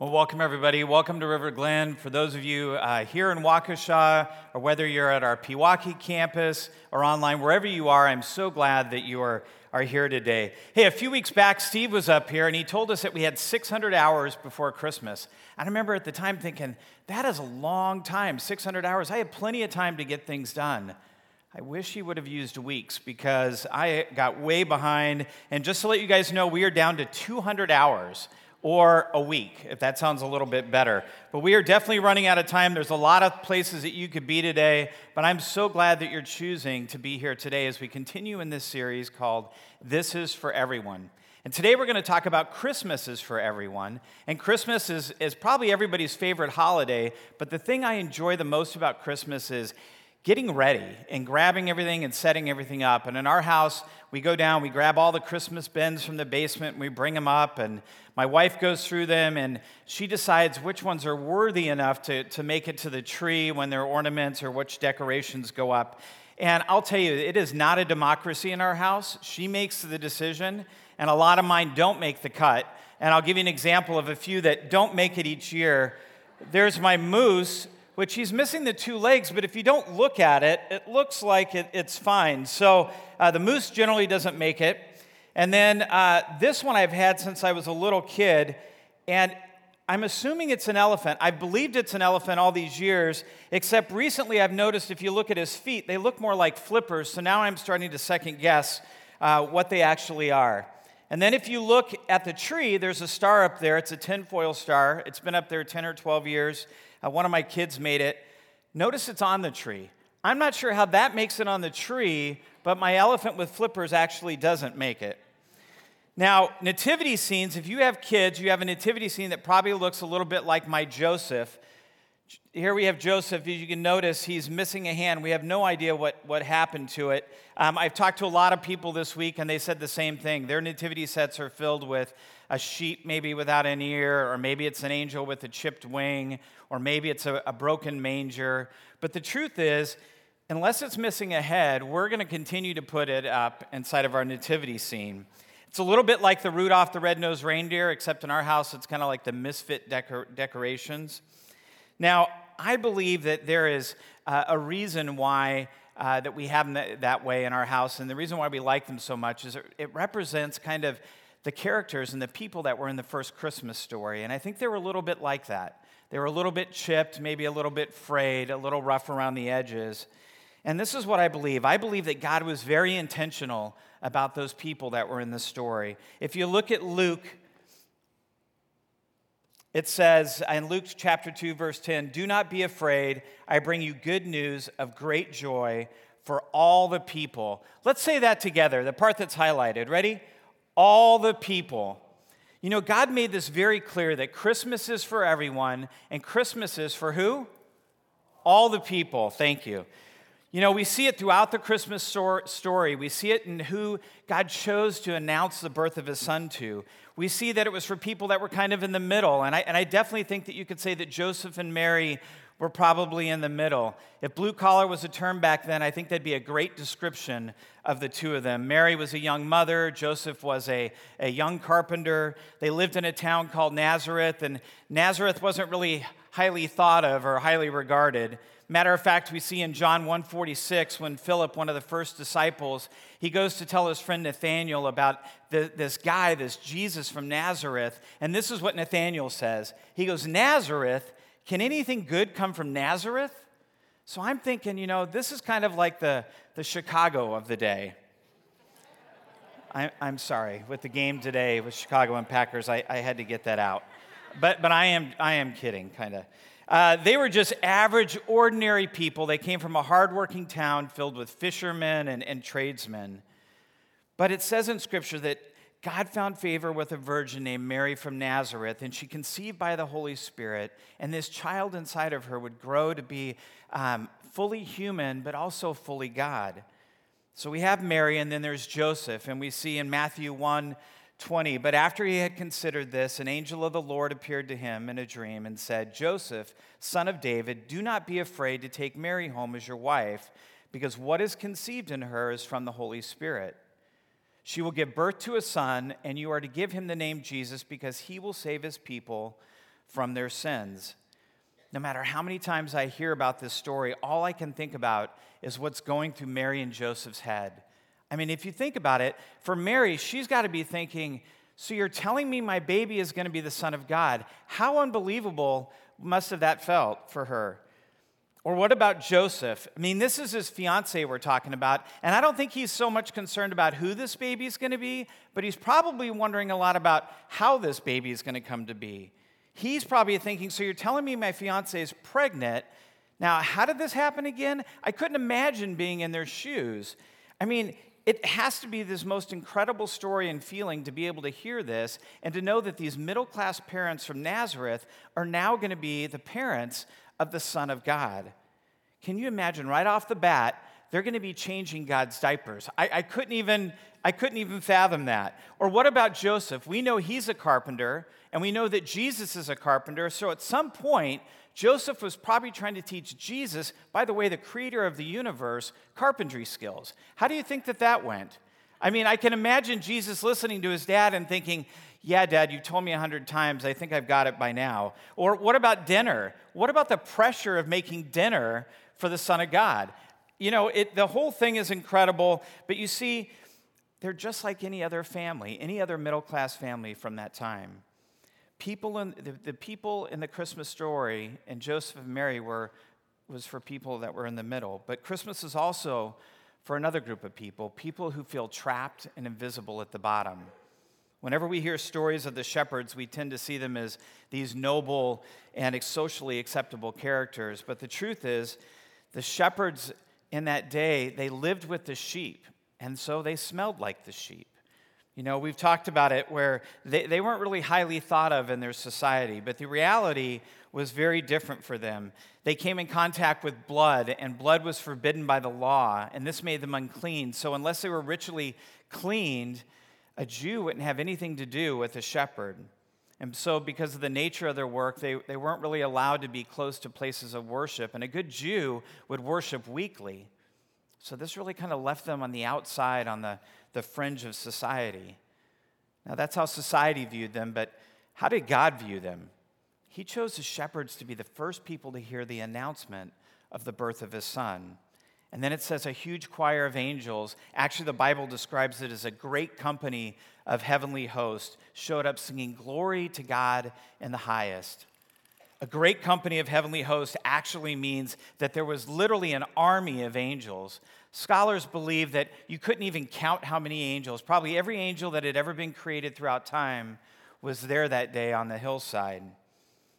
Well, welcome everybody. Welcome to River Glen. For those of you uh, here in Waukesha, or whether you're at our Pewaukee campus or online, wherever you are, I'm so glad that you are, are here today. Hey, a few weeks back, Steve was up here and he told us that we had 600 hours before Christmas. I remember at the time thinking, that is a long time, 600 hours. I have plenty of time to get things done. I wish he would have used weeks because I got way behind. And just to let you guys know, we are down to 200 hours or a week, if that sounds a little bit better. But we are definitely running out of time. There's a lot of places that you could be today, but I'm so glad that you're choosing to be here today as we continue in this series called This is for Everyone. And today we're going to talk about Christmas is for everyone. And Christmas is, is probably everybody's favorite holiday, but the thing I enjoy the most about Christmas is getting ready and grabbing everything and setting everything up. And in our house, we go down, we grab all the Christmas bins from the basement, and we bring them up. And my wife goes through them and she decides which ones are worthy enough to, to make it to the tree when they're ornaments or which decorations go up. And I'll tell you, it is not a democracy in our house. She makes the decision, and a lot of mine don't make the cut. And I'll give you an example of a few that don't make it each year. There's my moose which he's missing the two legs, but if you don't look at it, it looks like it, it's fine. So uh, the moose generally doesn't make it. And then uh, this one I've had since I was a little kid, and I'm assuming it's an elephant. I've believed it's an elephant all these years, except recently I've noticed if you look at his feet, they look more like flippers. So now I'm starting to second guess uh, what they actually are. And then if you look at the tree, there's a star up there. It's a tinfoil star. It's been up there 10 or 12 years. Uh, one of my kids made it. Notice it's on the tree. I'm not sure how that makes it on the tree, but my elephant with flippers actually doesn't make it. Now, nativity scenes, if you have kids, you have a nativity scene that probably looks a little bit like my Joseph. Here we have Joseph. As you can notice, he's missing a hand. We have no idea what, what happened to it. Um, I've talked to a lot of people this week, and they said the same thing. Their nativity sets are filled with a sheep maybe without an ear, or maybe it's an angel with a chipped wing, or maybe it's a, a broken manger. But the truth is, unless it's missing a head, we're going to continue to put it up inside of our nativity scene. It's a little bit like the Rudolph the Red-Nosed Reindeer, except in our house it's kind of like the misfit decor- decorations. Now, I believe that there is uh, a reason why uh, that we have them that, that, way in our house, and the reason why we like them so much is it, it represents kind of the characters and the people that were in the first Christmas story. And I think they were a little bit like that. They were a little bit chipped, maybe a little bit frayed, a little rough around the edges. And this is what I believe I believe that God was very intentional about those people that were in the story. If you look at Luke, it says in Luke chapter 2, verse 10 Do not be afraid. I bring you good news of great joy for all the people. Let's say that together, the part that's highlighted. Ready? All the people. You know, God made this very clear that Christmas is for everyone, and Christmas is for who? All the people. Thank you. You know, we see it throughout the Christmas story. We see it in who God chose to announce the birth of his son to. We see that it was for people that were kind of in the middle. And I, and I definitely think that you could say that Joseph and Mary we're probably in the middle. If blue collar was a term back then, I think that'd be a great description of the two of them. Mary was a young mother, Joseph was a, a young carpenter. They lived in a town called Nazareth, and Nazareth wasn't really highly thought of or highly regarded. Matter of fact, we see in John 146 when Philip, one of the first disciples, he goes to tell his friend Nathanael about the, this guy, this Jesus from Nazareth. And this is what Nathanael says. He goes, Nazareth, can anything good come from Nazareth? So I'm thinking, you know, this is kind of like the, the Chicago of the day. I, am sorry, with the game today with Chicago and Packers, I, I had to get that out. But, but I, am, I am kidding, kind of. Uh, they were just average, ordinary people. They came from a hardworking town filled with fishermen and, and tradesmen. But it says in Scripture that God found favor with a virgin named Mary from Nazareth, and she conceived by the Holy Spirit. And this child inside of her would grow to be um, fully human, but also fully God. So we have Mary, and then there's Joseph, and we see in Matthew 1 20. But after he had considered this, an angel of the Lord appeared to him in a dream and said, Joseph, son of David, do not be afraid to take Mary home as your wife, because what is conceived in her is from the Holy Spirit. She will give birth to a son, and you are to give him the name Jesus because he will save his people from their sins. No matter how many times I hear about this story, all I can think about is what's going through Mary and Joseph's head. I mean, if you think about it, for Mary, she's got to be thinking, So you're telling me my baby is going to be the Son of God? How unbelievable must have that felt for her? Or what about Joseph? I mean, this is his fiance we're talking about, and I don't think he's so much concerned about who this baby is going to be, but he's probably wondering a lot about how this baby is to come to be. He's probably thinking, So you're telling me my fiance is pregnant? Now, how did this happen again? I couldn't imagine being in their shoes. I mean, it has to be this most incredible story and feeling to be able to hear this and to know that these middle class parents from Nazareth are now going to be the parents of the Son of God. Can you imagine right off the bat, they're going to be changing God's diapers? I, I, couldn't even, I couldn't even fathom that. Or what about Joseph? We know he's a carpenter, and we know that Jesus is a carpenter. So at some point, Joseph was probably trying to teach Jesus, by the way, the creator of the universe, carpentry skills. How do you think that that went? I mean, I can imagine Jesus listening to his dad and thinking, yeah, Dad, you told me a hundred times. I think I've got it by now. Or what about dinner? What about the pressure of making dinner for the Son of God? You know, it, the whole thing is incredible, but you see, they're just like any other family, any other middle class family from that time. People in, the, the people in the Christmas story and Joseph and Mary were, was for people that were in the middle, but Christmas is also for another group of people, people who feel trapped and invisible at the bottom. Whenever we hear stories of the shepherds, we tend to see them as these noble and socially acceptable characters. But the truth is, the shepherds in that day, they lived with the sheep, and so they smelled like the sheep. You know, we've talked about it where they, they weren't really highly thought of in their society, but the reality was very different for them. They came in contact with blood, and blood was forbidden by the law, and this made them unclean. So, unless they were ritually cleaned, a Jew wouldn't have anything to do with a shepherd. And so, because of the nature of their work, they, they weren't really allowed to be close to places of worship. And a good Jew would worship weekly. So, this really kind of left them on the outside, on the, the fringe of society. Now, that's how society viewed them, but how did God view them? He chose the shepherds to be the first people to hear the announcement of the birth of his son. And then it says a huge choir of angels. Actually, the Bible describes it as a great company of heavenly hosts showed up singing glory to God in the highest. A great company of heavenly hosts actually means that there was literally an army of angels. Scholars believe that you couldn't even count how many angels. Probably every angel that had ever been created throughout time was there that day on the hillside.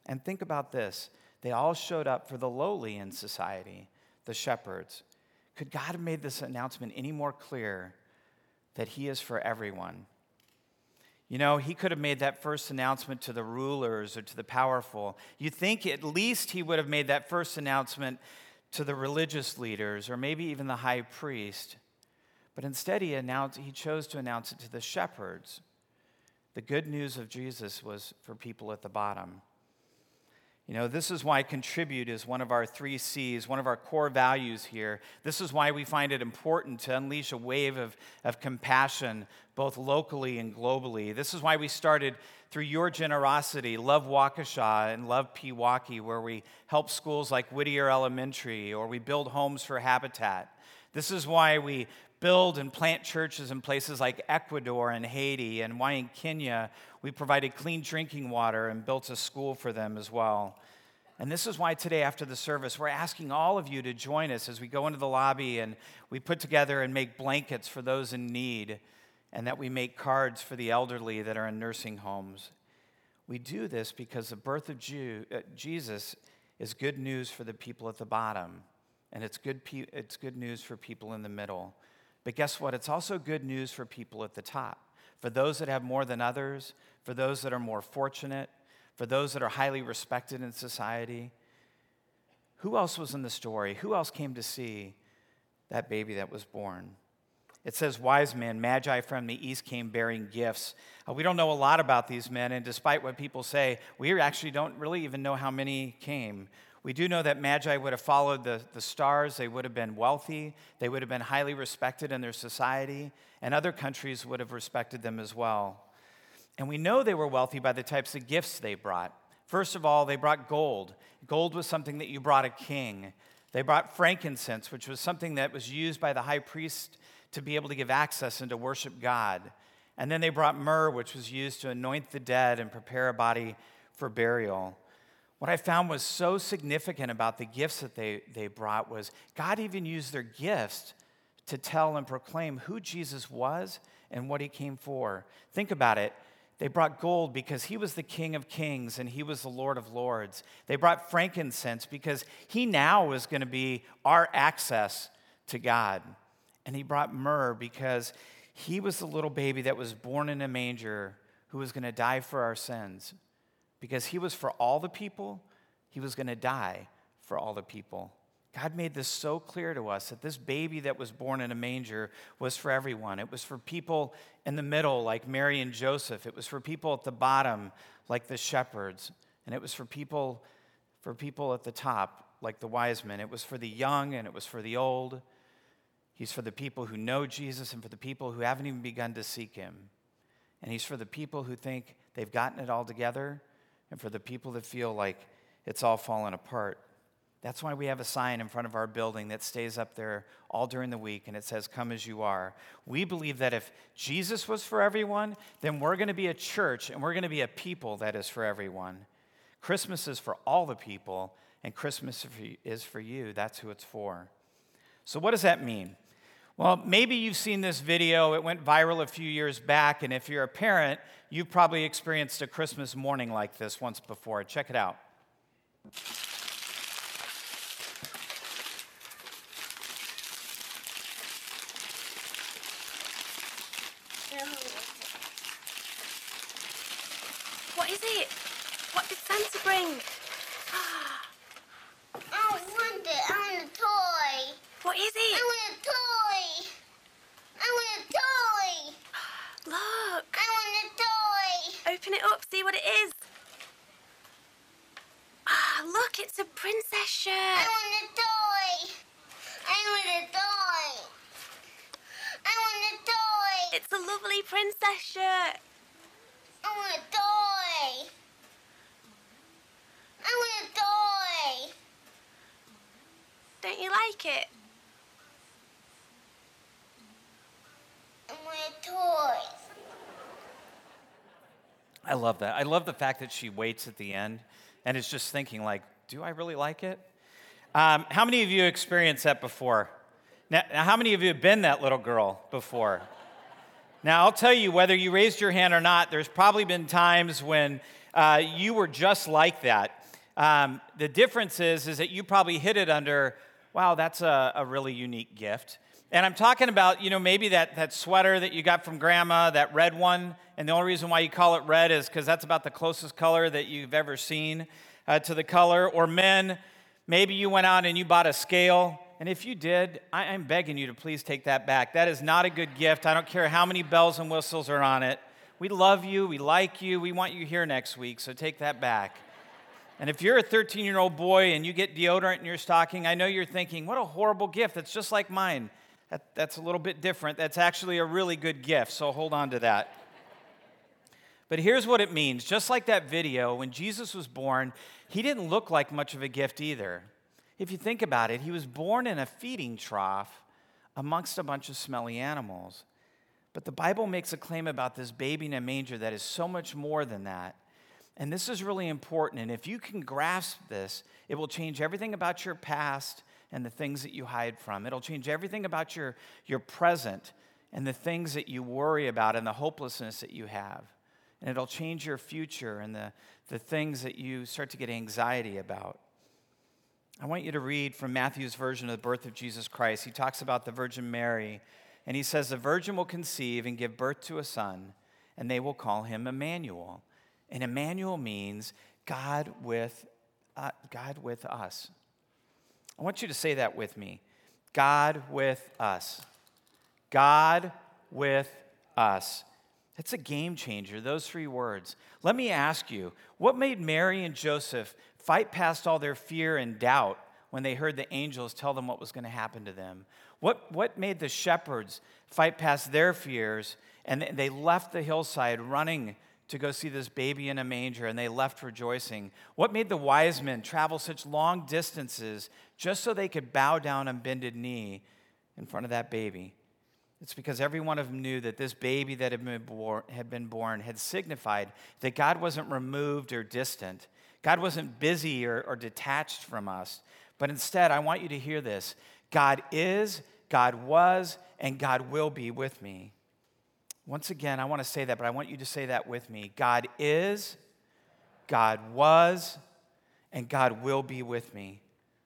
And think about this they all showed up for the lowly in society, the shepherds. Could God have made this announcement any more clear that He is for everyone? You know, He could have made that first announcement to the rulers or to the powerful. You think at least He would have made that first announcement to the religious leaders or maybe even the high priest. But instead, he, announced, he chose to announce it to the shepherds. The good news of Jesus was for people at the bottom. You know, this is why contribute is one of our three C's, one of our core values here. This is why we find it important to unleash a wave of, of compassion, both locally and globally. This is why we started through your generosity, Love Waukesha and Love Pewaukee, where we help schools like Whittier Elementary or we build homes for Habitat. This is why we build and plant churches in places like Ecuador and Haiti, and why in Kenya we provided clean drinking water and built a school for them as well. And this is why today, after the service, we're asking all of you to join us as we go into the lobby and we put together and make blankets for those in need, and that we make cards for the elderly that are in nursing homes. We do this because the birth of Jew, uh, Jesus is good news for the people at the bottom, and it's good, pe- it's good news for people in the middle. But guess what? It's also good news for people at the top, for those that have more than others, for those that are more fortunate, for those that are highly respected in society. Who else was in the story? Who else came to see that baby that was born? It says, Wise men, magi from the east came bearing gifts. Uh, we don't know a lot about these men, and despite what people say, we actually don't really even know how many came. We do know that Magi would have followed the, the stars. They would have been wealthy. They would have been highly respected in their society, and other countries would have respected them as well. And we know they were wealthy by the types of gifts they brought. First of all, they brought gold. Gold was something that you brought a king. They brought frankincense, which was something that was used by the high priest to be able to give access and to worship God. And then they brought myrrh, which was used to anoint the dead and prepare a body for burial. What I found was so significant about the gifts that they, they brought was God even used their gifts to tell and proclaim who Jesus was and what he came for. Think about it. They brought gold because he was the King of Kings and he was the Lord of Lords. They brought frankincense because he now was going to be our access to God. And he brought myrrh because he was the little baby that was born in a manger who was going to die for our sins. Because he was for all the people, he was going to die for all the people. God made this so clear to us that this baby that was born in a manger was for everyone. It was for people in the middle, like Mary and Joseph. It was for people at the bottom, like the shepherds. And it was for people, for people at the top, like the wise men. It was for the young and it was for the old. He's for the people who know Jesus and for the people who haven't even begun to seek him. And he's for the people who think they've gotten it all together and for the people that feel like it's all fallen apart. That's why we have a sign in front of our building that stays up there all during the week and it says, Come as you are. We believe that if Jesus was for everyone, then we're going to be a church and we're going to be a people that is for everyone. Christmas is for all the people, and Christmas is for you. That's who it's for. So, what does that mean? Well, maybe you've seen this video. It went viral a few years back, and if you're a parent, you've probably experienced a Christmas morning like this once before. Check it out. What is it? What did Santa bring? I want it. I want a toy. What is I it? want a toy. I want a toy. Look. I want a toy. Open it up, see what it is. Ah, look, it's a princess I shirt. want a toy. I want a toy. I want a toy. It's a lovely princess shirt. I want a toy. I want a toy. Don't you like it? I want a toy. I love that. I love the fact that she waits at the end and is just thinking, like, do I really like it? Um, how many of you experienced that before? Now, now, how many of you have been that little girl before? Now, I'll tell you, whether you raised your hand or not, there's probably been times when uh, you were just like that. Um, the difference is, is that you probably hit it under, wow, that's a, a really unique gift. And I'm talking about, you know, maybe that, that sweater that you got from grandma, that red one. And the only reason why you call it red is because that's about the closest color that you've ever seen uh, to the color. Or men, maybe you went out and you bought a scale. And if you did, I, I'm begging you to please take that back. That is not a good gift. I don't care how many bells and whistles are on it. We love you. We like you. We want you here next week. So take that back. And if you're a 13 year old boy and you get deodorant in your stocking, I know you're thinking, what a horrible gift. That's just like mine. That, that's a little bit different. That's actually a really good gift. So hold on to that. But here's what it means just like that video, when Jesus was born, he didn't look like much of a gift either. If you think about it, he was born in a feeding trough amongst a bunch of smelly animals. But the Bible makes a claim about this baby in a manger that is so much more than that. And this is really important. And if you can grasp this, it will change everything about your past and the things that you hide from. It'll change everything about your, your present and the things that you worry about and the hopelessness that you have. And it'll change your future and the, the things that you start to get anxiety about. I want you to read from Matthew's version of the birth of Jesus Christ. He talks about the Virgin Mary, and he says, The virgin will conceive and give birth to a son, and they will call him Emmanuel. And Emmanuel means God with, uh, God with us. I want you to say that with me God with us. God with us. It's a game changer, those three words. Let me ask you what made Mary and Joseph fight past all their fear and doubt when they heard the angels tell them what was going to happen to them? What, what made the shepherds fight past their fears and they left the hillside running to go see this baby in a manger and they left rejoicing? What made the wise men travel such long distances just so they could bow down on bended knee in front of that baby? It's because every one of them knew that this baby that had been, born, had been born had signified that God wasn't removed or distant. God wasn't busy or, or detached from us. But instead, I want you to hear this God is, God was, and God will be with me. Once again, I want to say that, but I want you to say that with me. God is, God was, and God will be with me.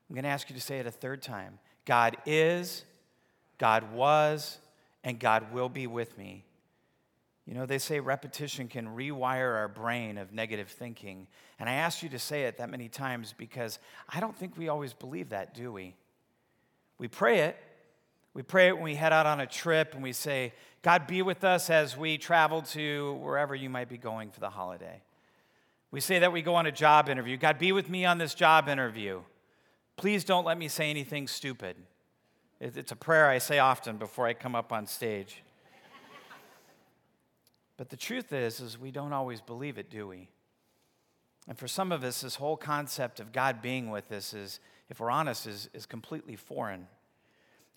I'm going to ask you to say it a third time. God is, God was, and God will be with me. You know, they say repetition can rewire our brain of negative thinking. And I ask you to say it that many times because I don't think we always believe that, do we? We pray it. We pray it when we head out on a trip and we say, God, be with us as we travel to wherever you might be going for the holiday. We say that we go on a job interview. God, be with me on this job interview. Please don't let me say anything stupid. It's a prayer I say often before I come up on stage. but the truth is, is we don't always believe it, do we? And for some of us, this whole concept of God being with us is, if we're honest, is, is completely foreign.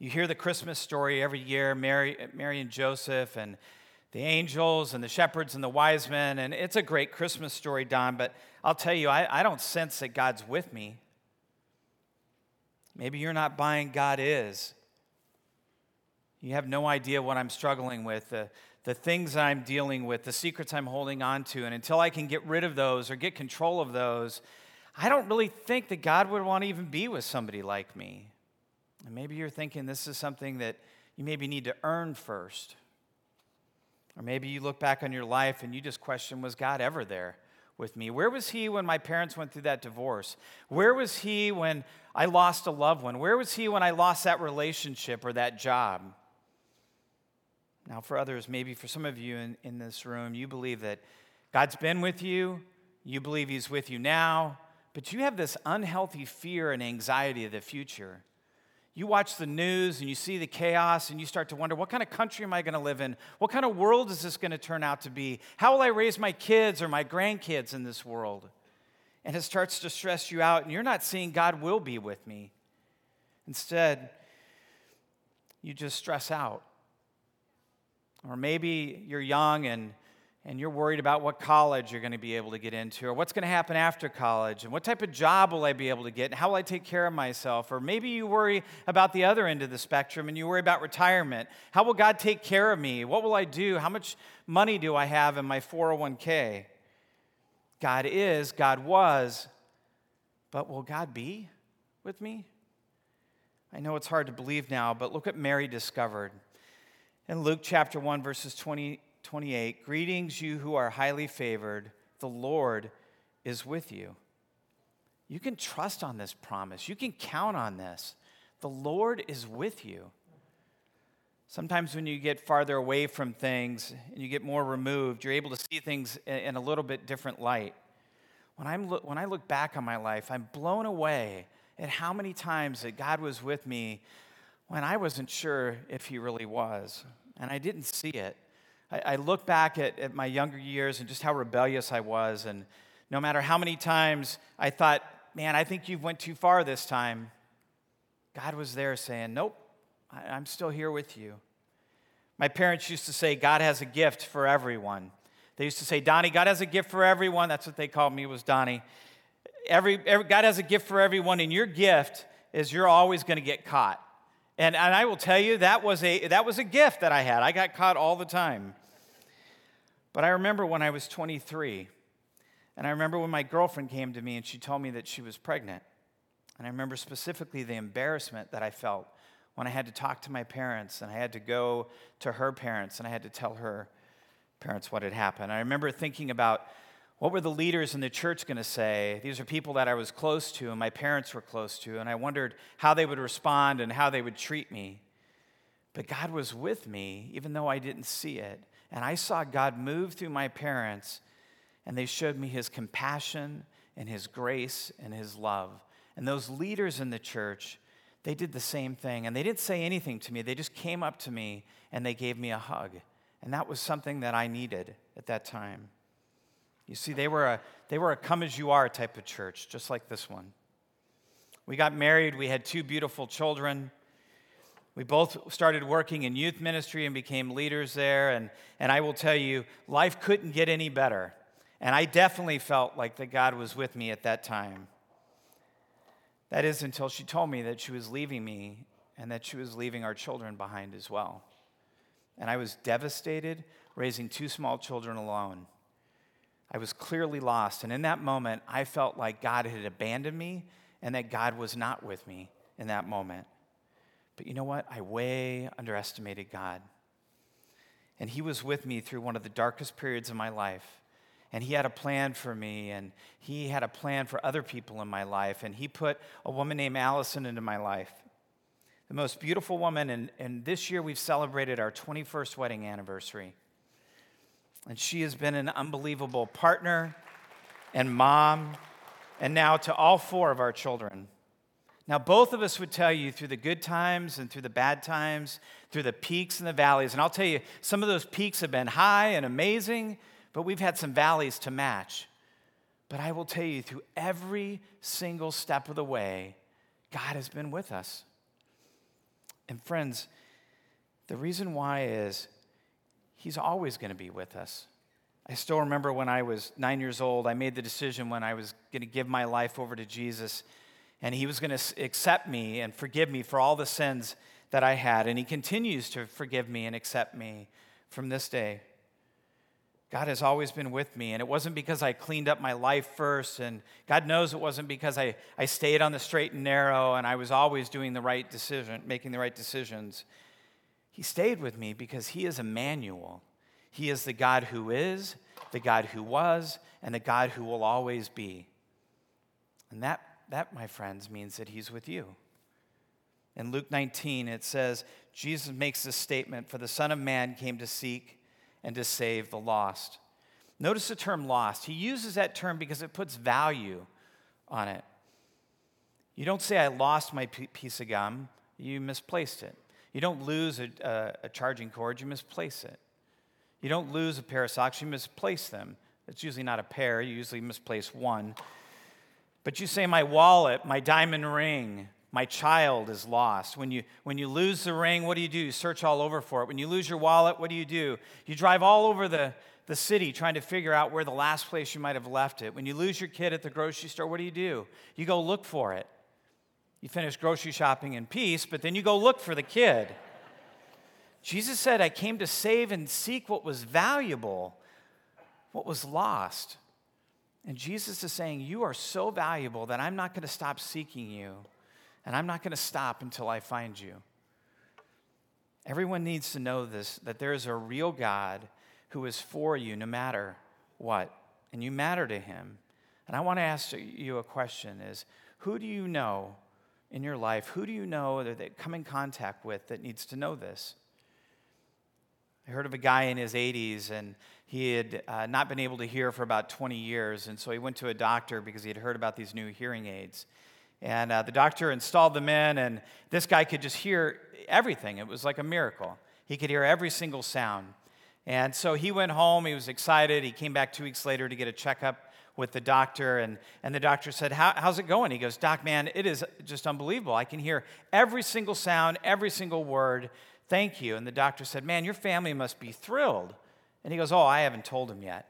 You hear the Christmas story every year, Mary, Mary and Joseph and the angels and the shepherds and the wise men, and it's a great Christmas story, Don, but I'll tell you, I, I don't sense that God's with me. Maybe you're not buying God is. You have no idea what I'm struggling with, the, the things I'm dealing with, the secrets I'm holding on to. And until I can get rid of those or get control of those, I don't really think that God would want to even be with somebody like me. And maybe you're thinking this is something that you maybe need to earn first. Or maybe you look back on your life and you just question was God ever there? with me? Where was he when my parents went through that divorce? Where was he when I lost a loved one? Where was he when I lost that relationship or that job? Now, for others, maybe for some of you in, in this room, you believe that God's been with you, you believe he's with you now, but you have this unhealthy fear and anxiety of the future you watch the news and you see the chaos and you start to wonder what kind of country am I going to live in? What kind of world is this going to turn out to be? How will I raise my kids or my grandkids in this world? And it starts to stress you out, and you're not seeing God will be with me. Instead, you just stress out. Or maybe you're young and and you're worried about what college you're going to be able to get into, or what's going to happen after college, and what type of job will I be able to get, and how will I take care of myself? Or maybe you worry about the other end of the spectrum and you worry about retirement. How will God take care of me? What will I do? How much money do I have in my 401k? God is, God was, but will God be with me? I know it's hard to believe now, but look what Mary discovered. In Luke chapter 1, verses 20 28 Greetings, you who are highly favored, the Lord is with you. You can trust on this promise, you can count on this. The Lord is with you. Sometimes when you get farther away from things and you get more removed, you're able to see things in a little bit different light. When, I'm, when I look back on my life, I'm blown away at how many times that God was with me when I wasn't sure if He really was, and I didn't see it. I, I look back at, at my younger years and just how rebellious I was. And no matter how many times I thought, man, I think you've went too far this time, God was there saying, nope, I, I'm still here with you. My parents used to say, God has a gift for everyone. They used to say, Donnie, God has a gift for everyone. That's what they called me, was Donnie. Every, every, God has a gift for everyone, and your gift is you're always going to get caught. And, and I will tell you, that was, a, that was a gift that I had. I got caught all the time. But I remember when I was 23, and I remember when my girlfriend came to me and she told me that she was pregnant. And I remember specifically the embarrassment that I felt when I had to talk to my parents and I had to go to her parents and I had to tell her parents what had happened. I remember thinking about what were the leaders in the church going to say? These are people that I was close to and my parents were close to, and I wondered how they would respond and how they would treat me. But God was with me, even though I didn't see it. And I saw God move through my parents, and they showed me his compassion and his grace and his love. And those leaders in the church, they did the same thing. And they didn't say anything to me, they just came up to me and they gave me a hug. And that was something that I needed at that time. You see, they were a, they were a come as you are type of church, just like this one. We got married, we had two beautiful children. We both started working in youth ministry and became leaders there. And, and I will tell you, life couldn't get any better. And I definitely felt like that God was with me at that time. That is until she told me that she was leaving me and that she was leaving our children behind as well. And I was devastated raising two small children alone. I was clearly lost. And in that moment, I felt like God had abandoned me and that God was not with me in that moment. But you know what? I way underestimated God. And He was with me through one of the darkest periods of my life. And He had a plan for me, and He had a plan for other people in my life. And He put a woman named Allison into my life. The most beautiful woman, and, and this year we've celebrated our 21st wedding anniversary. And she has been an unbelievable partner and mom, and now to all four of our children. Now, both of us would tell you through the good times and through the bad times, through the peaks and the valleys. And I'll tell you, some of those peaks have been high and amazing, but we've had some valleys to match. But I will tell you, through every single step of the way, God has been with us. And friends, the reason why is He's always going to be with us. I still remember when I was nine years old, I made the decision when I was going to give my life over to Jesus and he was going to accept me and forgive me for all the sins that I had. And he continues to forgive me and accept me from this day. God has always been with me, and it wasn't because I cleaned up my life first, and God knows it wasn't because I, I stayed on the straight and narrow and I was always doing the right decision, making the right decisions. He stayed with me because He is Emmanuel. He is the God who is, the God who was, and the God who will always be. And that that, my friends, means that he's with you. In Luke 19, it says, Jesus makes this statement For the Son of Man came to seek and to save the lost. Notice the term lost. He uses that term because it puts value on it. You don't say, I lost my piece of gum, you misplaced it. You don't lose a, a, a charging cord, you misplace it. You don't lose a pair of socks, you misplace them. It's usually not a pair, you usually misplace one. But you say, My wallet, my diamond ring, my child is lost. When you, when you lose the ring, what do you do? You search all over for it. When you lose your wallet, what do you do? You drive all over the, the city trying to figure out where the last place you might have left it. When you lose your kid at the grocery store, what do you do? You go look for it. You finish grocery shopping in peace, but then you go look for the kid. Jesus said, I came to save and seek what was valuable, what was lost. And Jesus is saying, You are so valuable that I'm not going to stop seeking you, and I'm not going to stop until I find you. Everyone needs to know this that there is a real God who is for you no matter what, and you matter to him. And I want to ask you a question is who do you know in your life? Who do you know that come in contact with that needs to know this? I heard of a guy in his 80s, and he had uh, not been able to hear for about 20 years. And so he went to a doctor because he had heard about these new hearing aids. And uh, the doctor installed them in, and this guy could just hear everything. It was like a miracle. He could hear every single sound. And so he went home. He was excited. He came back two weeks later to get a checkup with the doctor. And, and the doctor said, How, How's it going? He goes, Doc, man, it is just unbelievable. I can hear every single sound, every single word. Thank you. And the doctor said, Man, your family must be thrilled. And he goes, Oh, I haven't told him yet.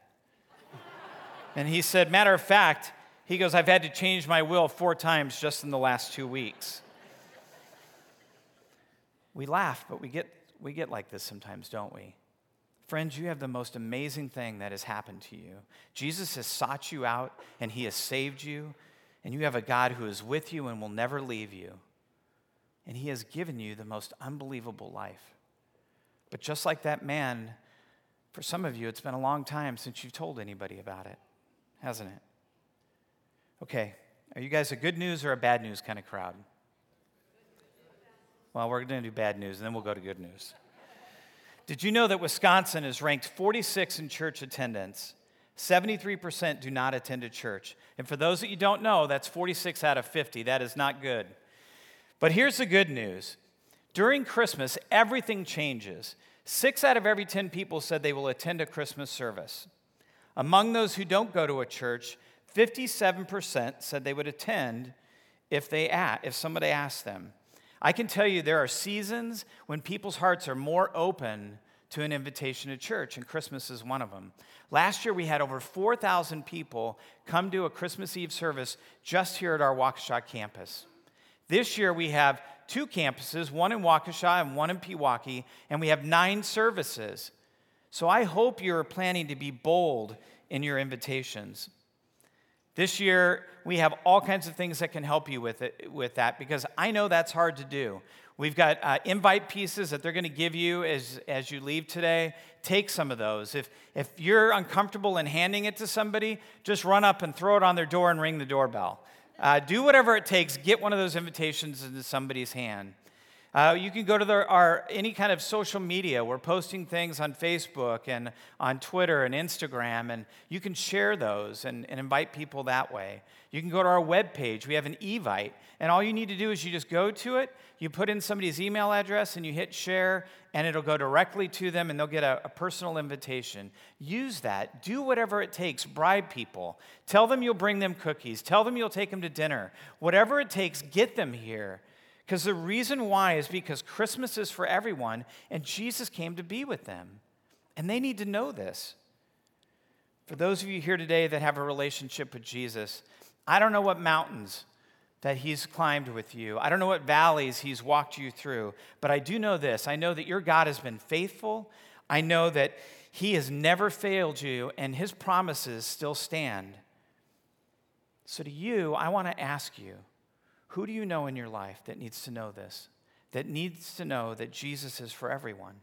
and he said, Matter of fact, he goes, I've had to change my will four times just in the last two weeks. We laugh, but we get, we get like this sometimes, don't we? Friends, you have the most amazing thing that has happened to you. Jesus has sought you out and he has saved you, and you have a God who is with you and will never leave you and He has given you the most unbelievable life. But just like that man, for some of you, it's been a long time since you've told anybody about it, hasn't it? Okay, are you guys a good news or a bad news kind of crowd? Well, we're going to do bad news and then we'll go to good news. Did you know that Wisconsin is ranked 46 in church attendance? 73% do not attend a church. And for those that you don't know, that's 46 out of 50. That is not good. But here's the good news during Christmas, everything changes. Six out of every 10 people said they will attend a Christmas service. Among those who don't go to a church, 57% said they would attend if, they a- if somebody asked them. I can tell you there are seasons when people's hearts are more open to an invitation to church, and Christmas is one of them. Last year, we had over 4,000 people come to a Christmas Eve service just here at our Waukesha campus. This year, we have two campuses, one in Waukesha and one in Pewaukee, and we have nine services. So I hope you're planning to be bold in your invitations. This year, we have all kinds of things that can help you with, it, with that because I know that's hard to do. We've got uh, invite pieces that they're going to give you as, as you leave today. Take some of those. If, if you're uncomfortable in handing it to somebody, just run up and throw it on their door and ring the doorbell. Uh, do whatever it takes. Get one of those invitations into somebody's hand. Uh, you can go to the, our any kind of social media. We're posting things on Facebook and on Twitter and Instagram, and you can share those and, and invite people that way. You can go to our webpage. We have an Evite, and all you need to do is you just go to it, you put in somebody's email address, and you hit share, and it'll go directly to them, and they'll get a, a personal invitation. Use that. Do whatever it takes. Bribe people. Tell them you'll bring them cookies. Tell them you'll take them to dinner. Whatever it takes, get them here. Because the reason why is because Christmas is for everyone, and Jesus came to be with them. And they need to know this. For those of you here today that have a relationship with Jesus, I don't know what mountains that he's climbed with you. I don't know what valleys he's walked you through, but I do know this. I know that your God has been faithful. I know that he has never failed you, and his promises still stand. So, to you, I want to ask you who do you know in your life that needs to know this? That needs to know that Jesus is for everyone?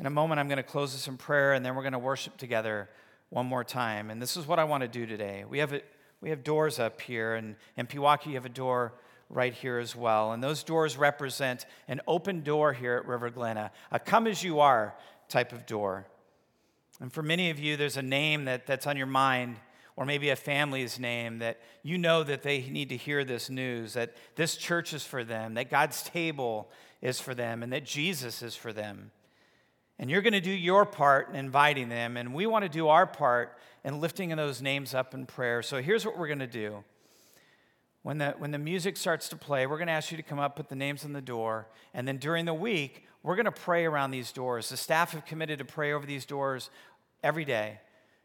In a moment, I'm going to close this in prayer and then we're going to worship together one more time. And this is what I want to do today. We have, a, we have doors up here, and in Pewaukee, you have a door right here as well. And those doors represent an open door here at River Glen, a, a come as you are type of door. And for many of you, there's a name that, that's on your mind or maybe a family's name that you know that they need to hear this news that this church is for them, that God's table is for them, and that Jesus is for them. And you're going to do your part in inviting them, and we want to do our part in lifting those names up in prayer. So here's what we're going to do. When the, when the music starts to play, we're going to ask you to come up, put the names on the door, and then during the week, we're going to pray around these doors. The staff have committed to pray over these doors every day.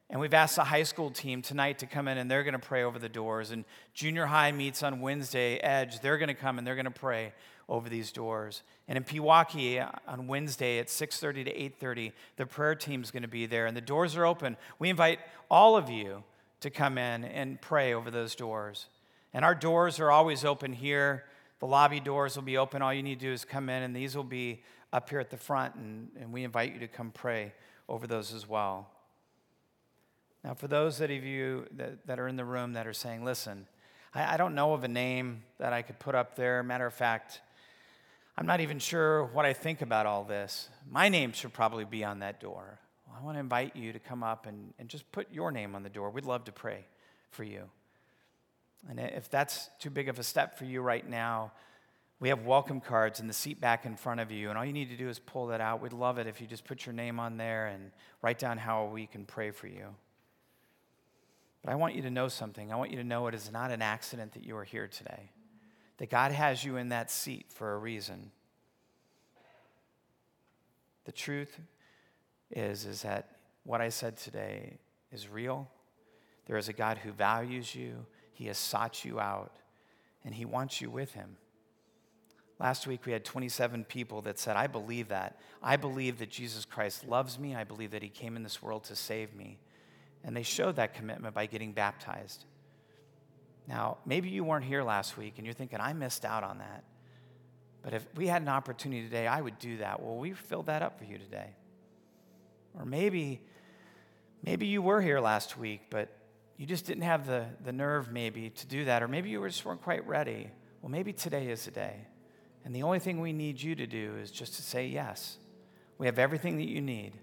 And we've asked the high school team tonight to come in and they're going to pray over the doors. And junior high meets on Wednesday, Edge, they're going to come and they're going to pray over these doors. And in Pewaukee on Wednesday at 6:30 to 8:30, the prayer team's going to be there and the doors are open. We invite all of you to come in and pray over those doors. And our doors are always open here. The lobby doors will be open. All you need to do is come in, and these will be up here at the front, and, and we invite you to come pray over those as well. Now, for those of you that, that are in the room that are saying, listen, I, I don't know of a name that I could put up there. Matter of fact, I'm not even sure what I think about all this. My name should probably be on that door. Well, I want to invite you to come up and, and just put your name on the door. We'd love to pray for you. And if that's too big of a step for you right now, we have welcome cards in the seat back in front of you, and all you need to do is pull that out. We'd love it if you just put your name on there and write down how we can pray for you. But I want you to know something. I want you to know it is not an accident that you are here today, that God has you in that seat for a reason. The truth is, is that what I said today is real. There is a God who values you, He has sought you out, and He wants you with Him. Last week, we had 27 people that said, I believe that. I believe that Jesus Christ loves me. I believe that He came in this world to save me. And they showed that commitment by getting baptized. Now, maybe you weren't here last week and you're thinking, I missed out on that. But if we had an opportunity today, I would do that. Well, we filled that up for you today. Or maybe, maybe you were here last week, but you just didn't have the, the nerve maybe to do that. Or maybe you just weren't quite ready. Well, maybe today is the day. And the only thing we need you to do is just to say yes. We have everything that you need.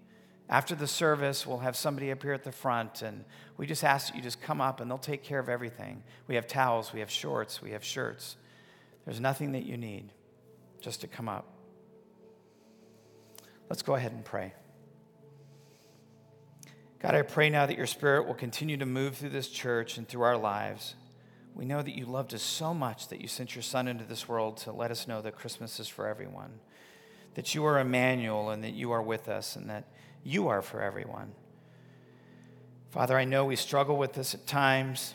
After the service, we'll have somebody up here at the front, and we just ask that you just come up and they'll take care of everything. We have towels, we have shorts, we have shirts. There's nothing that you need just to come up. Let's go ahead and pray. God, I pray now that your spirit will continue to move through this church and through our lives. We know that you loved us so much that you sent your son into this world to let us know that Christmas is for everyone, that you are Emmanuel and that you are with us and that you are for everyone. Father, I know we struggle with this at times.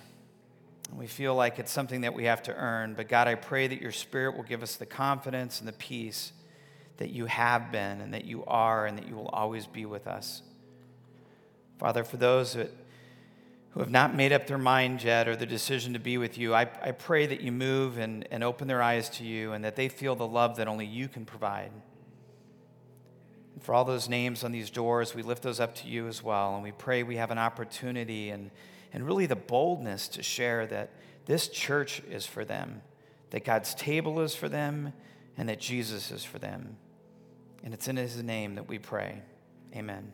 And we feel like it's something that we have to earn. But God, I pray that your Spirit will give us the confidence and the peace that you have been and that you are and that you will always be with us. Father, for those that, who have not made up their mind yet or the decision to be with you, I, I pray that you move and, and open their eyes to you and that they feel the love that only you can provide. For all those names on these doors, we lift those up to you as well. And we pray we have an opportunity and, and really the boldness to share that this church is for them, that God's table is for them, and that Jesus is for them. And it's in his name that we pray. Amen.